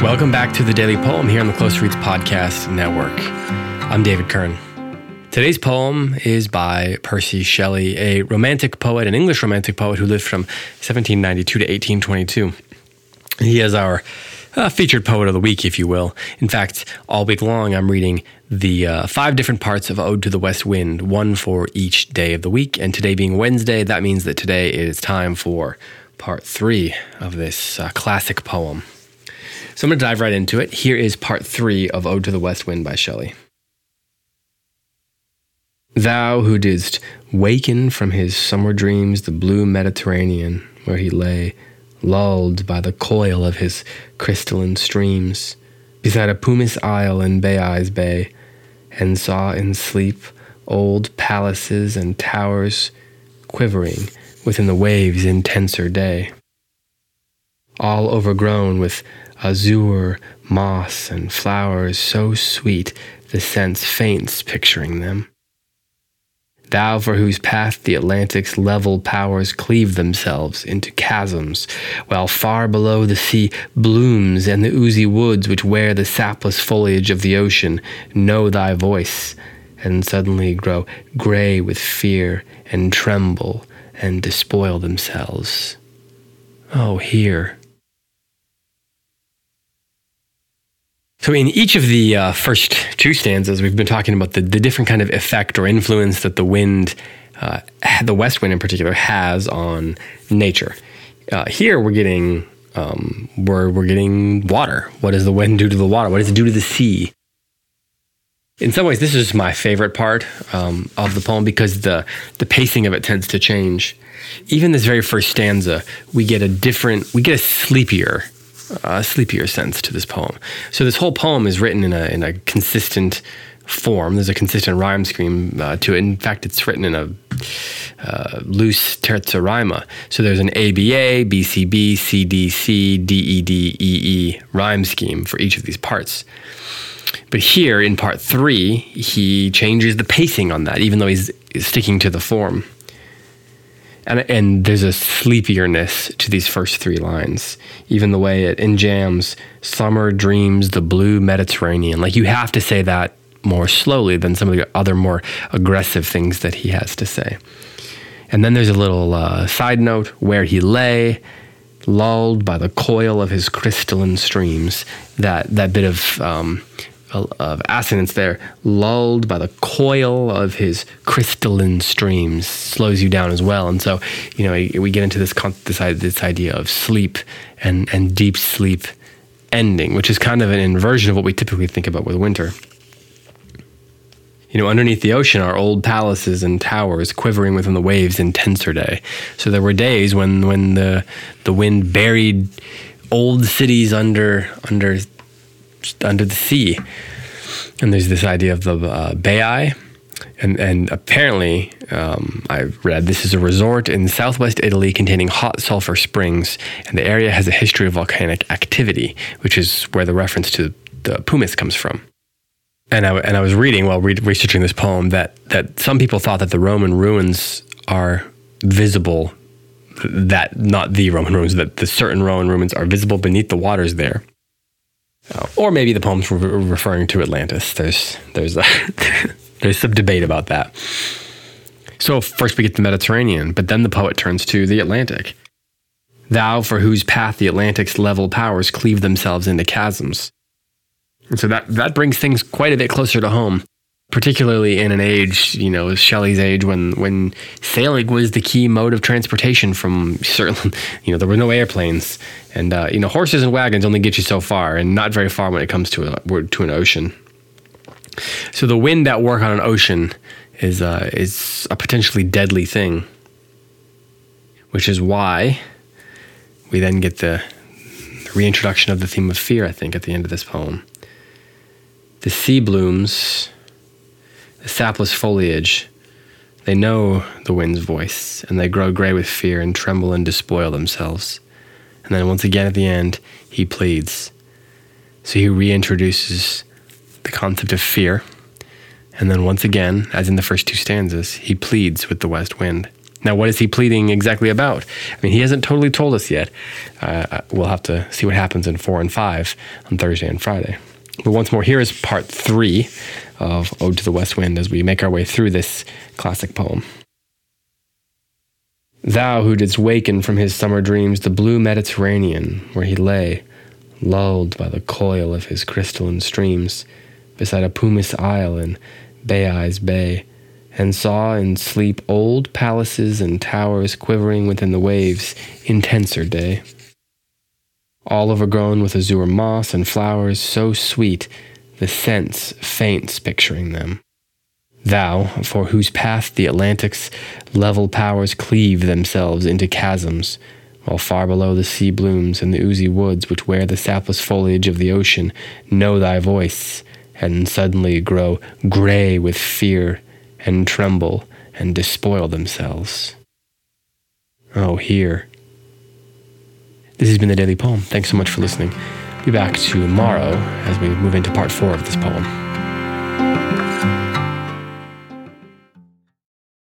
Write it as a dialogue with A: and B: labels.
A: Welcome back to the Daily Poem here on the Close Reads Podcast Network. I'm David Kern. Today's poem is by Percy Shelley, a romantic poet, an English romantic poet who lived from 1792 to 1822. He is our uh, featured poet of the week, if you will. In fact, all week long, I'm reading the uh, five different parts of Ode to the West Wind, one for each day of the week. And today being Wednesday, that means that today is time for part three of this uh, classic poem. So I'm going to dive right into it. Here is part three of Ode to the West Wind by Shelley. Thou who didst waken from his summer dreams the blue Mediterranean, where he lay lulled by the coil of his crystalline streams, beside a pumice isle in Baiae's Bay, and saw in sleep old palaces and towers quivering within the waves' intenser day. All overgrown with azure, moss, and flowers so sweet the sense faints picturing them thou for whose path the Atlantic's level powers cleave themselves into chasms, while far below the sea blooms and the oozy woods which wear the sapless foliage of the ocean know thy voice, and suddenly grow gray with fear, and tremble, and despoil themselves. Oh, hear. So, in each of the uh, first two stanzas, we've been talking about the, the different kind of effect or influence that the wind, uh, the west wind in particular, has on nature. Uh, here, we're getting um, we're, we're getting water. What does the wind do to the water? What does it do to the sea? In some ways, this is my favorite part um, of the poem because the the pacing of it tends to change. Even this very first stanza, we get a different, we get a sleepier a sleepier sense to this poem. So this whole poem is written in a in a consistent form. There's a consistent rhyme scheme uh, to it. In fact, it's written in a uh, loose terza rima. So there's an ABA, BCB, CDC, DED, EE rhyme scheme for each of these parts. But here in part three, he changes the pacing on that, even though he's sticking to the form. And, and there's a sleepierness to these first three lines. Even the way it enjambs summer dreams, the blue Mediterranean. Like you have to say that more slowly than some of the other more aggressive things that he has to say. And then there's a little uh, side note where he lay, lulled by the coil of his crystalline streams. That that bit of um, of assonance there, lulled by the coil of his crystalline streams, slows you down as well. And so, you know, we get into this this, this idea of sleep and and deep sleep ending, which is kind of an inversion of what we typically think about with winter. You know, underneath the ocean are old palaces and towers quivering within the waves in tenser day. So there were days when when the the wind buried old cities under under under the sea. And there's this idea of the uh. And, and apparently, um, I read this is a resort in southwest Italy containing hot sulfur springs, and the area has a history of volcanic activity, which is where the reference to the pumice comes from. And I, and I was reading while re- researching this poem that, that some people thought that the Roman ruins are visible, that not the Roman ruins, that the certain Roman ruins are visible beneath the waters there. Uh, or maybe the poems were referring to Atlantis. There's there's a, there's some debate about that. So first we get the Mediterranean, but then the poet turns to the Atlantic. Thou for whose path the Atlantic's level powers cleave themselves into chasms. And so that that brings things quite a bit closer to home particularly in an age, you know, Shelley's age when when sailing was the key mode of transportation from certain, you know, there were no airplanes, and uh, you know, horses and wagons only get you so far, and not very far when it comes to a, to an ocean. So the wind at work on an ocean is uh, is a potentially deadly thing, which is why we then get the reintroduction of the theme of fear. I think at the end of this poem, the sea blooms the sapless foliage. They know the wind's voice, and they grow gray with fear and tremble and despoil themselves. And then once again at the end, he pleads. So he reintroduces the concept of fear. And then once again, as in the first two stanzas, he pleads with the west wind. Now, what is he pleading exactly about? I mean, he hasn't totally told us yet. Uh, we'll have to see what happens in four and five on Thursday and Friday. But once more, here is part three of Ode to the West Wind as we make our way through this classic poem. Thou who didst waken from his summer dreams the blue Mediterranean, where he lay, lulled by the coil of his crystalline streams, beside a pumice isle in Baiae's Bay, and saw in sleep old palaces and towers quivering within the waves, intenser day. All overgrown with azure moss and flowers so sweet, the sense faints picturing them. Thou, for whose path the Atlantic's level powers cleave themselves into chasms, while far below the sea blooms and the oozy woods which wear the sapless foliage of the ocean know thy voice, and suddenly grow gray with fear, and tremble and despoil themselves. Oh, hear. This has been the Daily Poem. Thanks so much for listening. Be back tomorrow as we move into part four of this poem.